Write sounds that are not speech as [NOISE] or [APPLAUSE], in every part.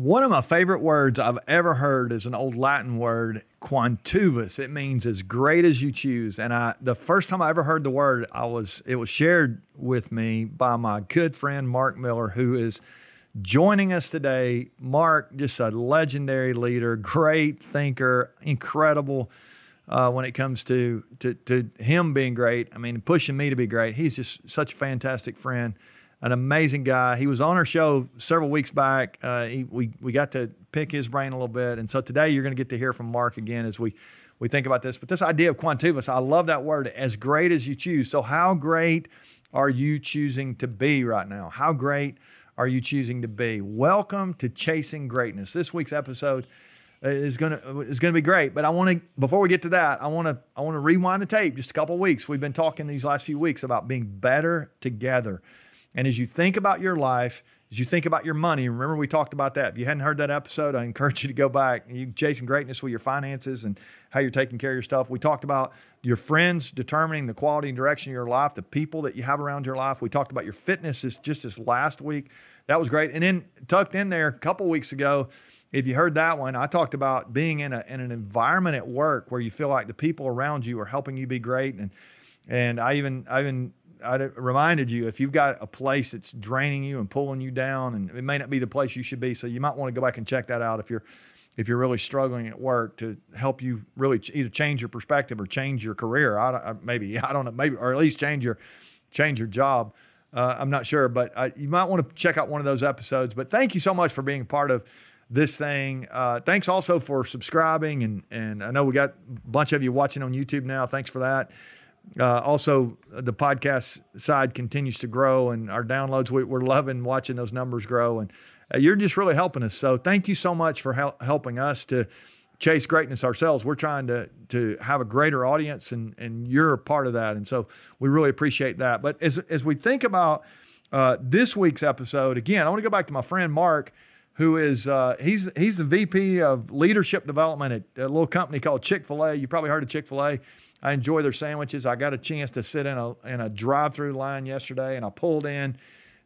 One of my favorite words I've ever heard is an old Latin word, quantuvus. It means as great as you choose. And I, the first time I ever heard the word, I was it was shared with me by my good friend Mark Miller, who is joining us today. Mark, just a legendary leader, great thinker, incredible uh, when it comes to, to to him being great. I mean, pushing me to be great. He's just such a fantastic friend an amazing guy. He was on our show several weeks back. Uh, he, we we got to pick his brain a little bit, and so today you're going to get to hear from Mark again as we we think about this. But this idea of quantuvus, I love that word. As great as you choose. So how great are you choosing to be right now? How great are you choosing to be? Welcome to Chasing Greatness. This week's episode is gonna is gonna be great. But I want to before we get to that, I want to I want to rewind the tape just a couple weeks. We've been talking these last few weeks about being better together. And as you think about your life, as you think about your money, remember we talked about that. If you hadn't heard that episode, I encourage you to go back. You chasing greatness with your finances and how you're taking care of your stuff. We talked about your friends determining the quality and direction of your life, the people that you have around your life. We talked about your fitness this, just this last week. That was great. And then tucked in there a couple weeks ago, if you heard that one, I talked about being in, a, in an environment at work where you feel like the people around you are helping you be great. And and I even I even I reminded you if you've got a place that's draining you and pulling you down, and it may not be the place you should be, so you might want to go back and check that out if you're if you're really struggling at work to help you really either change your perspective or change your career. I, maybe [LAUGHS] I don't know, maybe or at least change your change your job. Uh, I'm not sure, but you might want to check out one of those episodes. But thank you so much for being part of this thing. Uh, thanks also for subscribing, and and I know we got a bunch of you watching on YouTube now. Thanks for that. Uh, also, the podcast side continues to grow, and our downloads, we, are loving watching those numbers grow. And uh, you're just really helping us. So, thank you so much for hel- helping us to chase greatness ourselves. We're trying to to have a greater audience, and and you're a part of that. And so, we really appreciate that. But as as we think about uh, this week's episode, again, I want to go back to my friend Mark who is uh, he's he's the VP of leadership development at a little company called Chick Fil A. You probably heard of Chick Fil A. I enjoy their sandwiches. I got a chance to sit in a in a drive-through line yesterday, and I pulled in,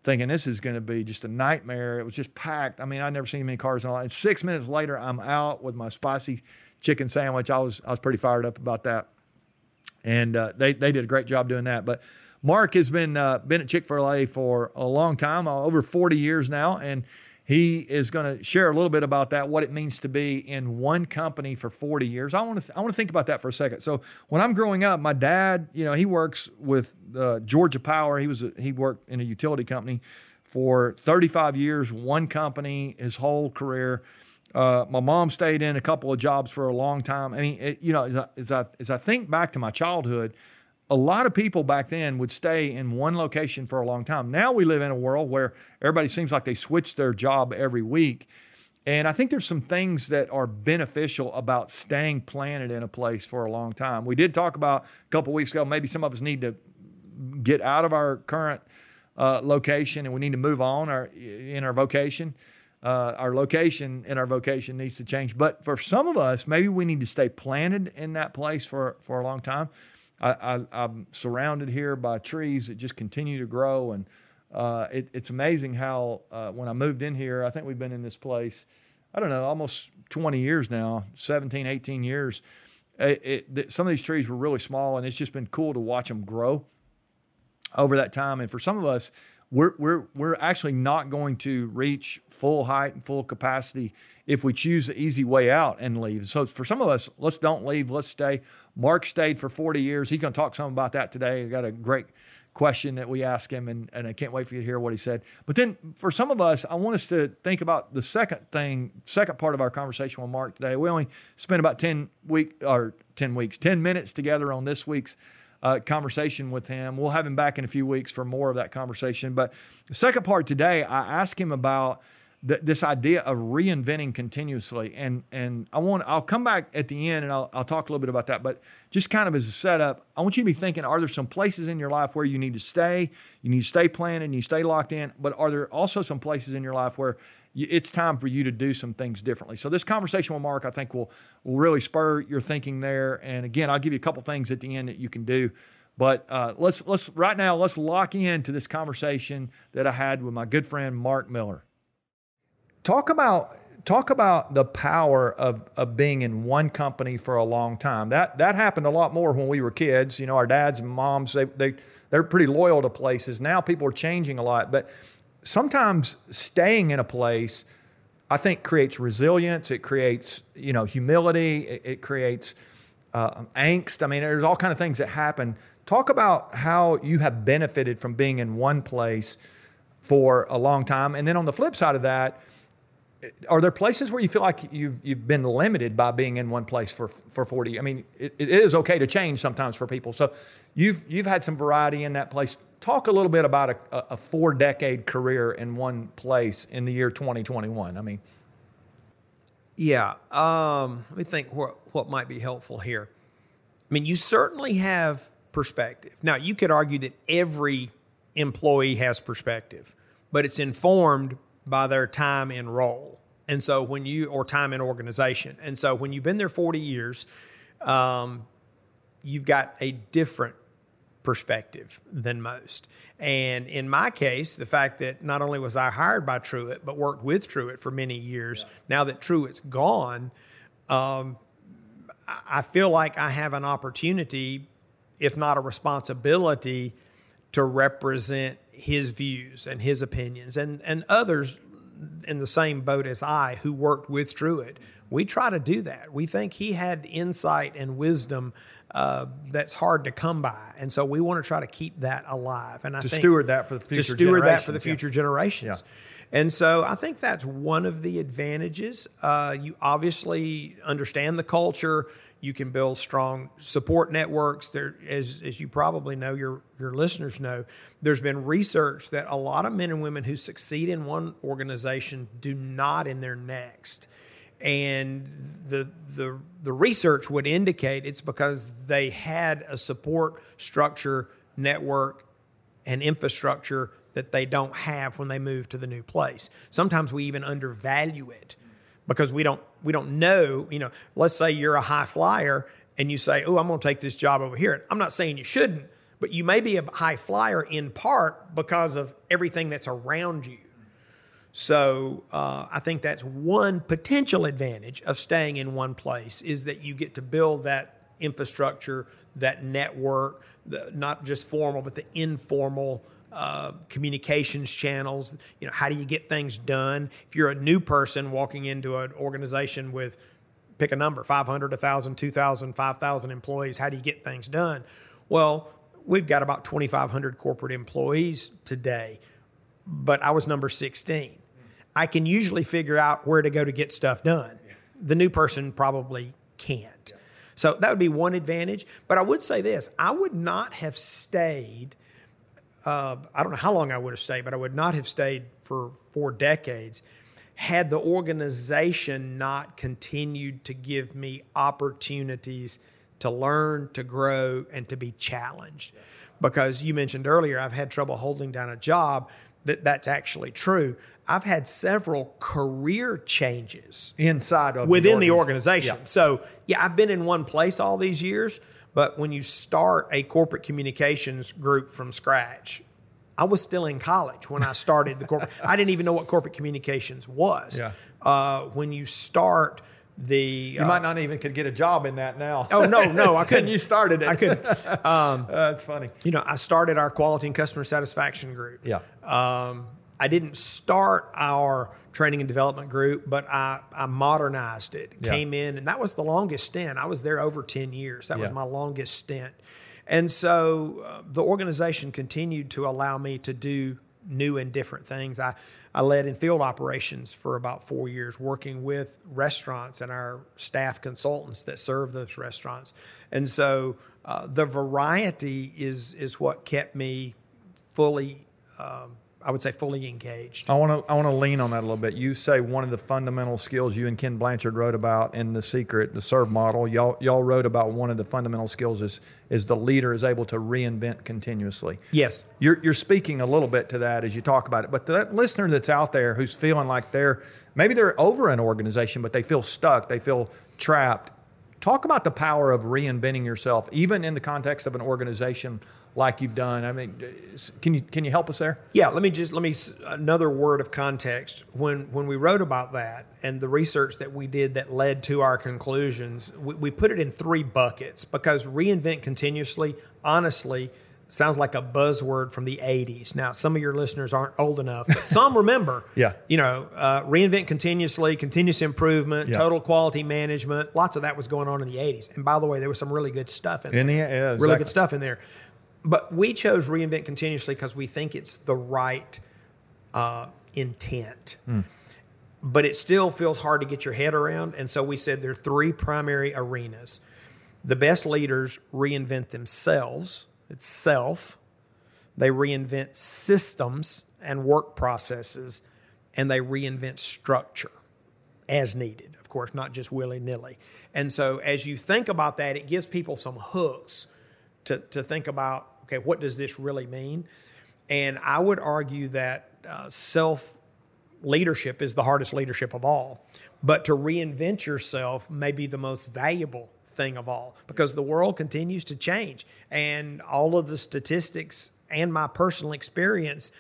thinking this is going to be just a nightmare. It was just packed. I mean, I'd never seen many cars in a line. Six minutes later, I'm out with my spicy chicken sandwich. I was I was pretty fired up about that, and uh, they they did a great job doing that. But Mark has been uh, been at Chick Fil A for a long time, uh, over 40 years now, and he is going to share a little bit about that, what it means to be in one company for 40 years. I want to th- I want to think about that for a second. So when I'm growing up, my dad, you know, he works with uh, Georgia Power. He was a, he worked in a utility company for 35 years, one company, his whole career. Uh, my mom stayed in a couple of jobs for a long time. I mean, it, you know, as I, as I as I think back to my childhood, a lot of people back then would stay in one location for a long time. Now we live in a world where everybody seems like they switch their job every week. And I think there's some things that are beneficial about staying planted in a place for a long time. We did talk about a couple weeks ago, maybe some of us need to get out of our current uh, location and we need to move on our, in our vocation. Uh, our location in our vocation needs to change. But for some of us, maybe we need to stay planted in that place for, for a long time. I, am surrounded here by trees that just continue to grow. And uh, it, it's amazing how uh, when I moved in here, I think we've been in this place, I don't know, almost 20 years now, 17, 18 years. It, it, some of these trees were really small, and it's just been cool to watch them grow over that time. And for some of us, we're, we're, we're actually not going to reach full height and full capacity if we choose the easy way out and leave. So for some of us, let's don't leave, let's stay. Mark stayed for 40 years. He's going to talk some about that today. I got a great question that we asked him, and, and I can't wait for you to hear what he said. But then for some of us, I want us to think about the second thing, second part of our conversation with Mark today. We only spent about 10 week or 10 weeks, 10 minutes together on this week's uh, conversation with him. We'll have him back in a few weeks for more of that conversation. But the second part today, I asked him about th- this idea of reinventing continuously. And and I want I'll come back at the end and I'll, I'll talk a little bit about that. But just kind of as a setup, I want you to be thinking: Are there some places in your life where you need to stay? You need to stay planted, and you stay locked in. But are there also some places in your life where it's time for you to do some things differently. So this conversation with Mark, I think, will will really spur your thinking there. And again, I'll give you a couple things at the end that you can do. But uh, let's let's right now let's lock into this conversation that I had with my good friend Mark Miller talk about talk about the power of, of being in one company for a long time. That that happened a lot more when we were kids. You know, our dads and moms they they they're pretty loyal to places. Now people are changing a lot, but sometimes staying in a place, I think, creates resilience. It creates you know humility. It, it creates uh, angst. I mean, there's all kind of things that happen. Talk about how you have benefited from being in one place for a long time, and then on the flip side of that are there places where you feel like you've you've been limited by being in one place for for 40 i mean it, it is okay to change sometimes for people. So you've you've had some variety in that place. Talk a little bit about a, a four decade career in one place in the year 2021 i mean. Yeah um, let me think what what might be helpful here. I mean you certainly have perspective. Now you could argue that every employee has perspective but it's informed by their time in role. And so when you, or time in organization. And so when you've been there 40 years, um, you've got a different perspective than most. And in my case, the fact that not only was I hired by Truett, but worked with Truett for many years, yeah. now that Truett's gone, um, I feel like I have an opportunity, if not a responsibility, to represent his views and his opinions and, and others in the same boat as I who worked with Truett. We try to do that. We think he had insight and wisdom uh, that's hard to come by, and so we want to try to keep that alive. And I to think steward that for the future to steward that for the future yeah. generations. Yeah. And so I think that's one of the advantages. Uh, you obviously understand the culture. You can build strong support networks. There, as, as you probably know, your, your listeners know, there's been research that a lot of men and women who succeed in one organization do not in their next. And the, the, the research would indicate it's because they had a support structure, network, and infrastructure that they don't have when they move to the new place. Sometimes we even undervalue it because we don't we don't know, you know, let's say you're a high flyer and you say, "Oh, I'm going to take this job over here." I'm not saying you shouldn't, but you may be a high flyer in part because of everything that's around you. So uh, I think that's one potential advantage of staying in one place is that you get to build that infrastructure, that network, the, not just formal but the informal uh, communications channels. You know, how do you get things done? If you're a new person walking into an organization with, pick a number, 500, 1,000, 2,000, 5,000 employees, how do you get things done? Well, we've got about 2,500 corporate employees today, but I was number 16. I can usually figure out where to go to get stuff done. The new person probably can't. So that would be one advantage. But I would say this I would not have stayed uh, I don't know how long I would have stayed, but I would not have stayed for four decades had the organization not continued to give me opportunities to learn, to grow, and to be challenged. Because you mentioned earlier, I've had trouble holding down a job. That that's actually true. I've had several career changes inside of within the organization. The organization. Yeah. So yeah, I've been in one place all these years, but when you start a corporate communications group from scratch, I was still in college when I started the corporate. I didn't even know what corporate communications was. Yeah. Uh, when you start the, you uh, might not even could get a job in that now. Oh no, no, I [LAUGHS] couldn't. you started it. I could. [LAUGHS] Um, uh, that's funny. You know, I started our quality and customer satisfaction group. Yeah. Um, I didn't start our training and development group, but I, I modernized it. Yeah. Came in, and that was the longest stint. I was there over ten years. That yeah. was my longest stint. And so uh, the organization continued to allow me to do new and different things. I, I led in field operations for about four years, working with restaurants and our staff consultants that serve those restaurants. And so uh, the variety is is what kept me fully um, I would say fully engaged. I want to I want to lean on that a little bit. You say one of the fundamental skills you and Ken Blanchard wrote about in the secret, the serve model. Y'all y'all wrote about one of the fundamental skills is is the leader is able to reinvent continuously. Yes, you're you're speaking a little bit to that as you talk about it. But that listener that's out there who's feeling like they're maybe they're over an organization, but they feel stuck, they feel trapped. Talk about the power of reinventing yourself, even in the context of an organization like you've done. I mean, can you can you help us there? Yeah, let me just let me another word of context. When when we wrote about that and the research that we did that led to our conclusions, we, we put it in three buckets because reinvent continuously, honestly, sounds like a buzzword from the 80s. Now, some of your listeners aren't old enough, but some [LAUGHS] remember. yeah. You know, uh, reinvent continuously, continuous improvement, Yeah. total quality management. Lots of that was going on in the 80s. And by the way, there was some really good stuff in In there. the- yeah, Really good stuff in there. But we chose reinvent continuously because we think it's the right uh, intent. But it still feels hard to get your head around. And so we said there are three primary arenas. The best leaders reinvent themselves, it's self. They reinvent systems and work processes, and they reinvent structure as needed, of course, not just willy nilly. And so as you think about that, it gives people some hooks to, to think about okay, what does this really mean? And I would argue that uh, self leadership is the hardest leadership of all. But to reinvent yourself may be the most valuable thing of all because the world continues to change. And all of the statistics and my personal experience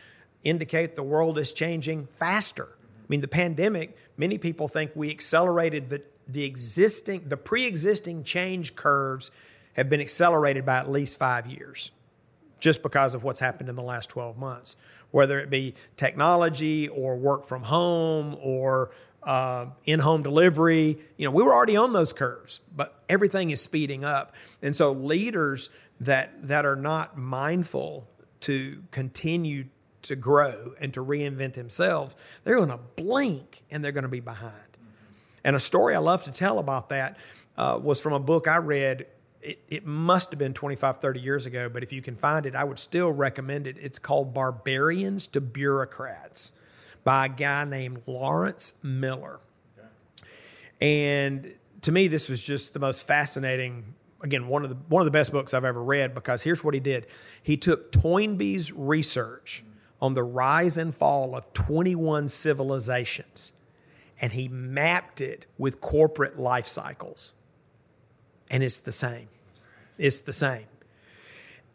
indicate the world is changing faster. I mean, the pandemic, many people think we accelerated the, the existing, the pre existing change curves have been accelerated by at least five years just because of what's happened in the last 12 months, whether it be technology or work from home or uh, in home delivery. You know, we were already on those curves, but everything is speeding up. And so leaders that, that are not mindful to continue to grow and to reinvent themselves, they're going to blink and they're going to be behind. And a story I love to tell about that uh, was from a book I read. It, it must have been 25, 30 years ago, but if you can find it, I would still recommend it. It's called Barbarians to Bureaucrats by a guy named Lawrence Miller. And to me, this was just the most fascinating. Again, one of the one of the best books I've ever read because here's what he did. He took Toynbee's research on the rise and fall of 21 civilizations and he mapped it with corporate life cycles. And it's the same. It's the same.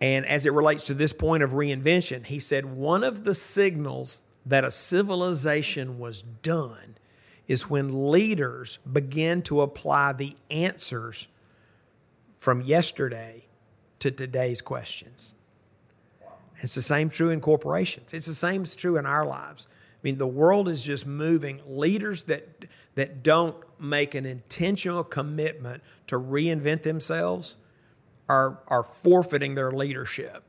And as it relates to this point of reinvention, he said one of the signals that a civilization was done is when leaders begin to apply the answers from yesterday to today's questions. It's the same true in corporations. It's the same true in our lives. I mean, the world is just moving. Leaders that that don't make an intentional commitment to reinvent themselves are are forfeiting their leadership.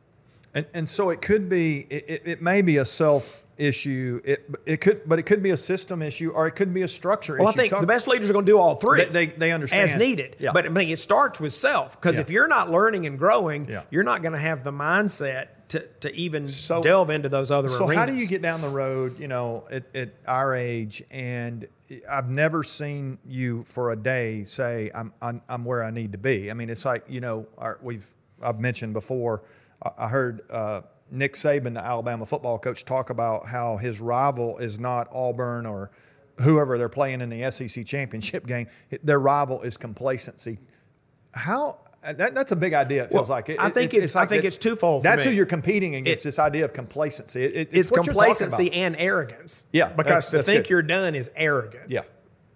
And and so it could be it, it, may be a self issue. It it could but it could be a system issue or it could be a structure Well, I think Talk- the best leaders are going to do all three. They- they- they understand. as needed. Yeah. But I mean, it starts with self because Yeah. if you're not learning and growing, Yeah. you're not going to have the mindset to, to even So- delve into those other So arenas. how do you get down the road, you know, at, at our age, and I've never seen you for a day say I'm, I'm I'm where I need to be. I mean, it's like you know, our, we've I've mentioned before. I, I heard uh, Nick Saban, the Alabama football coach, talk about how his rival is not Auburn or whoever they're playing in the SEC championship [LAUGHS] game. Their rival is complacency. How that, that's a big idea. It feels Well, like it, I think it's- I think it's twofold for That's who you're competing against. This idea of complacency. It, it- it's you're complacency and arrogance. Yeah, because to think good. you're done is arrogant. Yeah.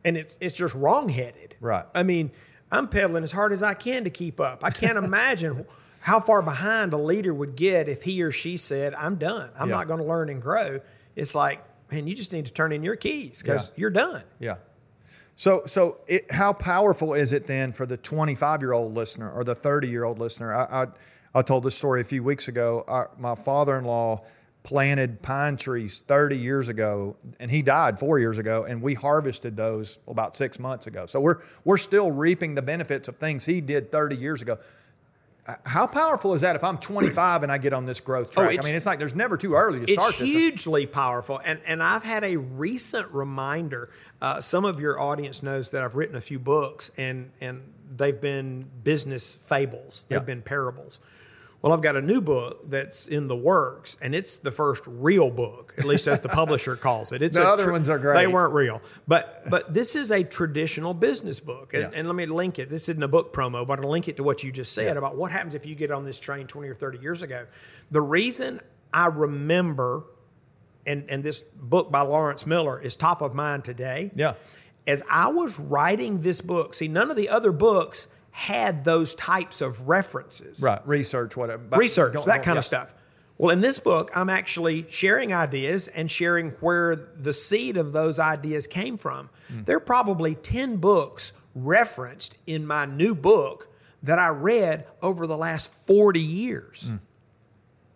and it's it's just wrongheaded. Right. I mean, I'm pedaling as hard as I can to keep up. I can't imagine [LAUGHS] how far behind a leader would get if he or she said, "I'm done. I'm Yeah. not going to learn and grow." It's like, man, you just need to turn in your keys because Yeah. you're done. Yeah. So, so it, how powerful is it then for the 25 year old listener or the 30 year old listener? I, I, I told this story a few weeks ago. Our, my father in law planted pine trees 30 years ago, and he died four years ago, and we harvested those about six months ago. So we're we're still reaping the benefits of things he did 30 years ago. How powerful is that if I'm 25 and I get on this growth track? I mean, it's like there's never too early to It's start this. hugely powerful, and and I've had a recent reminder. Uh, some of your audience knows that I've written a few books, and and they've been business fables. They've Yeah. been parables. Well, I've got a new book that's in the works, and it's the first real book, at least as the [LAUGHS] publisher calls it. It's The other ones are great. They weren't real, but but this is a traditional business book, and, Yeah. and let me link it. This isn't a book promo, but I'll link it to what you just said Yeah. about what happens if you get on this train twenty or thirty years ago. The reason I remember, and and this book by Lawrence Miller is top of mind today. Yeah. As I was writing this book, see, none of the other books had those types of references Right. Research, whatever. Research, that kind yeah. of stuff. Well, in this book, I'm actually sharing ideas and sharing where the seed of those ideas came from. Hmm. There are probably 10 books referenced in my new book that I read over the last 40 years. Hmm.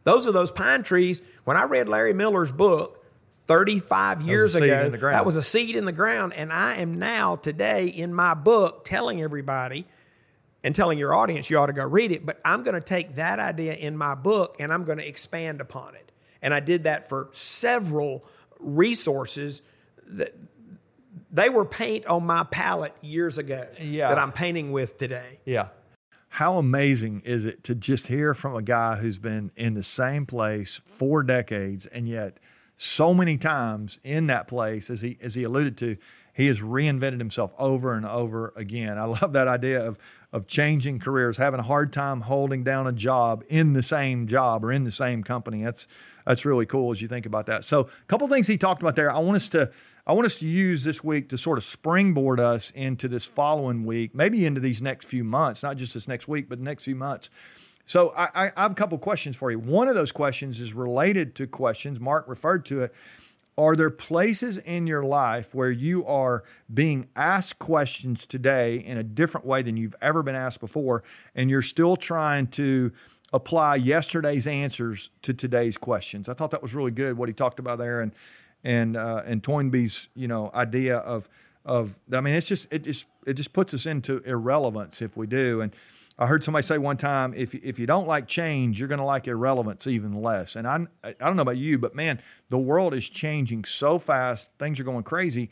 Those are those pine trees. When I read Larry Miller's book 35 years ago, in the ground. that was a seed in the ground. And I am now, today, in my book, telling everybody and telling your audience you ought to go read it, but I'm going to take that idea in my book and I'm going to expand upon it. And I did that for several resources that they were paint on my palette years ago Yeah. that I'm painting with today. Yeah. How amazing is it to just hear from a guy who's been in the same place for decades and yet so many times in that place, as he as he alluded to, he has reinvented himself over and over again. I [LAUGHS] love that idea of of changing careers, having a hard time holding down a job in the same job or in the same company. That's that's really cool as you think about that. So, a couple things he talked about there. I want us to I want us to use this week to sort of springboard us into this following week, maybe into these next few months, not just this next week, but next few months. So I, I I have a couple questions for you. One of those questions is related to questions. Mark referred to it. Are there places in your life where you are being asked questions today in a different way than you've ever been asked before, and you're still trying to apply yesterday's answers to today's questions? I thought that was really good what he talked about there, and and uh, and Toynbee's you know idea of of I mean it's just it just it just puts us into irrelevance if we do and. I heard somebody say one time, if if you don't like change, you're going to like irrelevance even less. And I I don't know about you, but man, the world is changing so fast. Things are going crazy,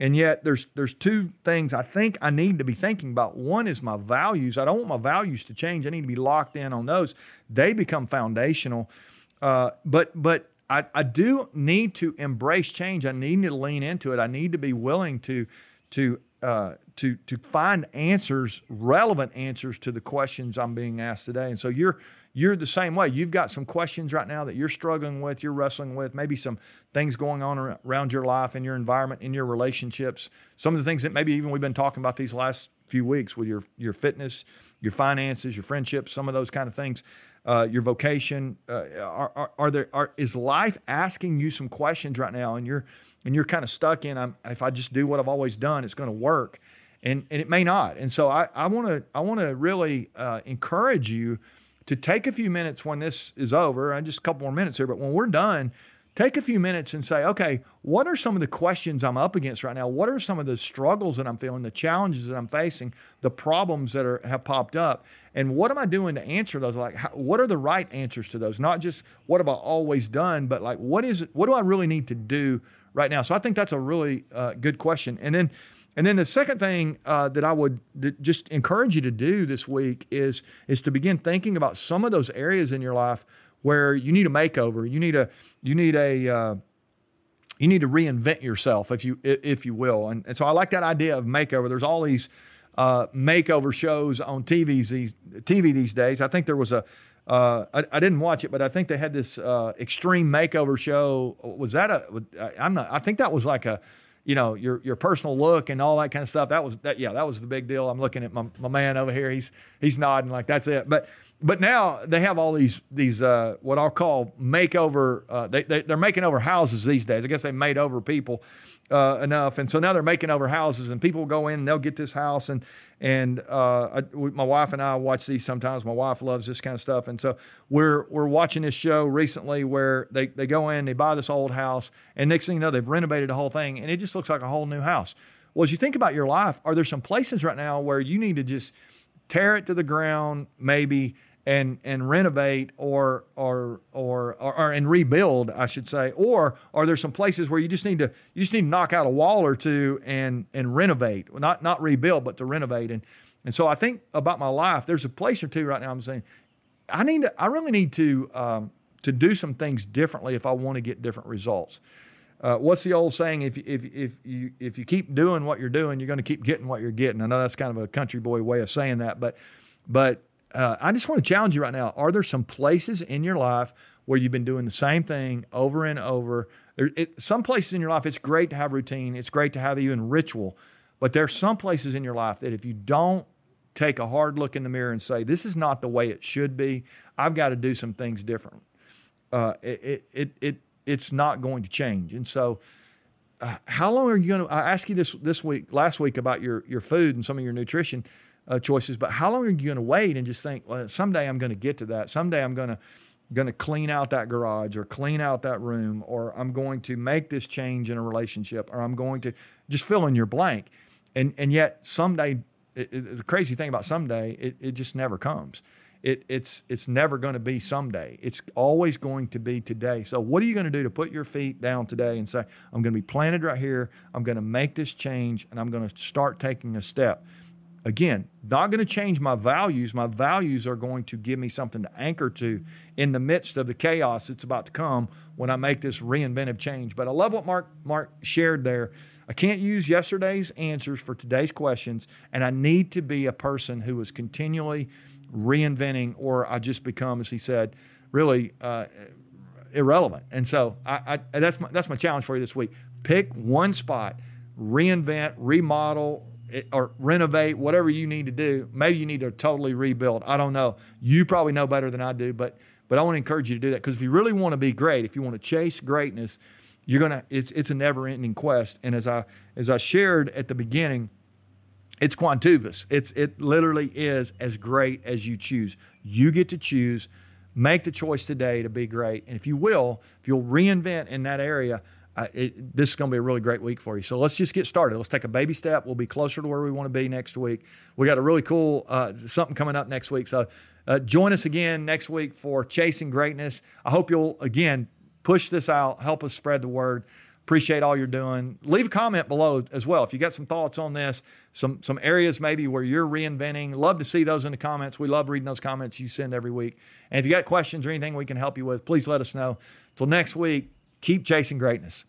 and yet there's there's two things I think I need to be thinking about. One is my values. I don't want my values to change. I need to be locked in on those. They become foundational. Uh, but but I, I do need to embrace change. I need to lean into it. I need to be willing to to uh, to to find answers, relevant answers to the questions I'm being asked today. And so you're you're the same way. You've got some questions right now that you're struggling with, you're wrestling with, maybe some things going on around your life, and your environment, in your relationships. Some of the things that maybe even we've been talking about these last few weeks with your your fitness, your finances, your friendships, some of those kind of things. Uh, your vocation uh, are, are, are there are, is life asking you some questions right now and you're and you're kind of stuck in I'm, if I just do what I've always done it's going to work and and it may not and so I I want to I want to really uh, encourage you to take a few minutes when this is over and just a couple more minutes here but when we're done take a few minutes and say okay what are some of the questions I'm up against right now what are some of the struggles that I'm feeling the challenges that I'm facing the problems that are have popped up and what am I doing to answer those? Like, how, what are the right answers to those? Not just what have I always done, but like, what is? What do I really need to do right now? So I think that's a really uh, good question. And then, and then the second thing uh, that I would just encourage you to do this week is is to begin thinking about some of those areas in your life where you need a makeover. You need a you need a uh, you need to reinvent yourself, if you if you will. And, and so I like that idea of makeover. There's all these uh, makeover shows on TVs these TV these days. I think there was a uh, I, I didn't watch it, but I think they had this uh, extreme makeover show. Was that a? I'm not. I think that was like a, you know, your your personal look and all that kind of stuff. That was that. Yeah, that was the big deal. I'm looking at my, my man over here. He's he's nodding like that's it. But but now they have all these these uh, what I'll call makeover. Uh, they, they they're making over houses these days. I guess they made over people uh, enough, and so now they're making over houses, and people go in and they'll get this house, and and uh, I, my wife and I watch these sometimes. My wife loves this kind of stuff, and so we're we're watching this show recently where they they go in, they buy this old house, and next thing you know, they've renovated the whole thing, and it just looks like a whole new house. Well, as you think about your life, are there some places right now where you need to just tear it to the ground, maybe? And and renovate or or or or, or and rebuild, I should say, or are there some places where you just need to you just need to knock out a wall or two and and renovate, not not rebuild, but to renovate. And and so I think about my life. There's a place or two right now. I'm saying I need to, I really need to um, to do some things differently if I want to get different results. Uh, what's the old saying? If if if you if you keep doing what you're doing, you're going to keep getting what you're getting. I know that's kind of a country boy way of saying that, but but uh, I just want to challenge you right now. Are there some places in your life where you've been doing the same thing over and over? There, it, some places in your life, it's great to have routine. It's great to have even ritual, but there are some places in your life that if you don't take a hard look in the mirror and say, "This is not the way it should be," I've got to do some things different. Uh, it, it it it's not going to change, and so. Uh, how long are you going to? I asked you this this week, last week about your your food and some of your nutrition uh, choices. But how long are you going to wait and just think, well, someday I'm going to get to that. Someday I'm going to going to clean out that garage or clean out that room or I'm going to make this change in a relationship or I'm going to just fill in your blank. And and yet someday it, it, the crazy thing about someday it, it just never comes. It, it's it's never going to be someday. It's always going to be today. So what are you going to do to put your feet down today and say, I'm going to be planted right here. I'm going to make this change and I'm going to start taking a step. Again, not going to change my values. My values are going to give me something to anchor to in the midst of the chaos that's about to come when I make this reinventive change. But I love what Mark Mark shared there. I can't use yesterday's answers for today's questions, and I need to be a person who is continually reinventing, or I just become, as he said, really uh, irrelevant. And so I, I, that's my, that's my challenge for you this week. Pick one spot, reinvent, remodel, or renovate, whatever you need to do. Maybe you need to totally rebuild. I don't know. You probably know better than I do, but but I want to encourage you to do that because if you really want to be great, if you want to chase greatness, you're gonna. It's it's a never-ending quest. And as I as I shared at the beginning, it's quantuvus. It's it literally is as great as you choose. You get to choose. Make the choice today to be great, and if you will, if you'll reinvent in that area it, this is going to be a really great week for you. So let's just get started. Let's take a baby step. We'll be closer to where we want to be next week. We got a really cool uh, something coming up next week. So uh, join us again next week for Chasing Greatness. I hope you'll again push this out, help us spread the word. Appreciate all you're doing. Leave a comment below as well if you got some thoughts on this, some some areas maybe where you're reinventing. Love to see those in the comments. We love reading those comments you send every week. And if you got questions or anything we can help you with, please let us know. Till next week, keep chasing greatness.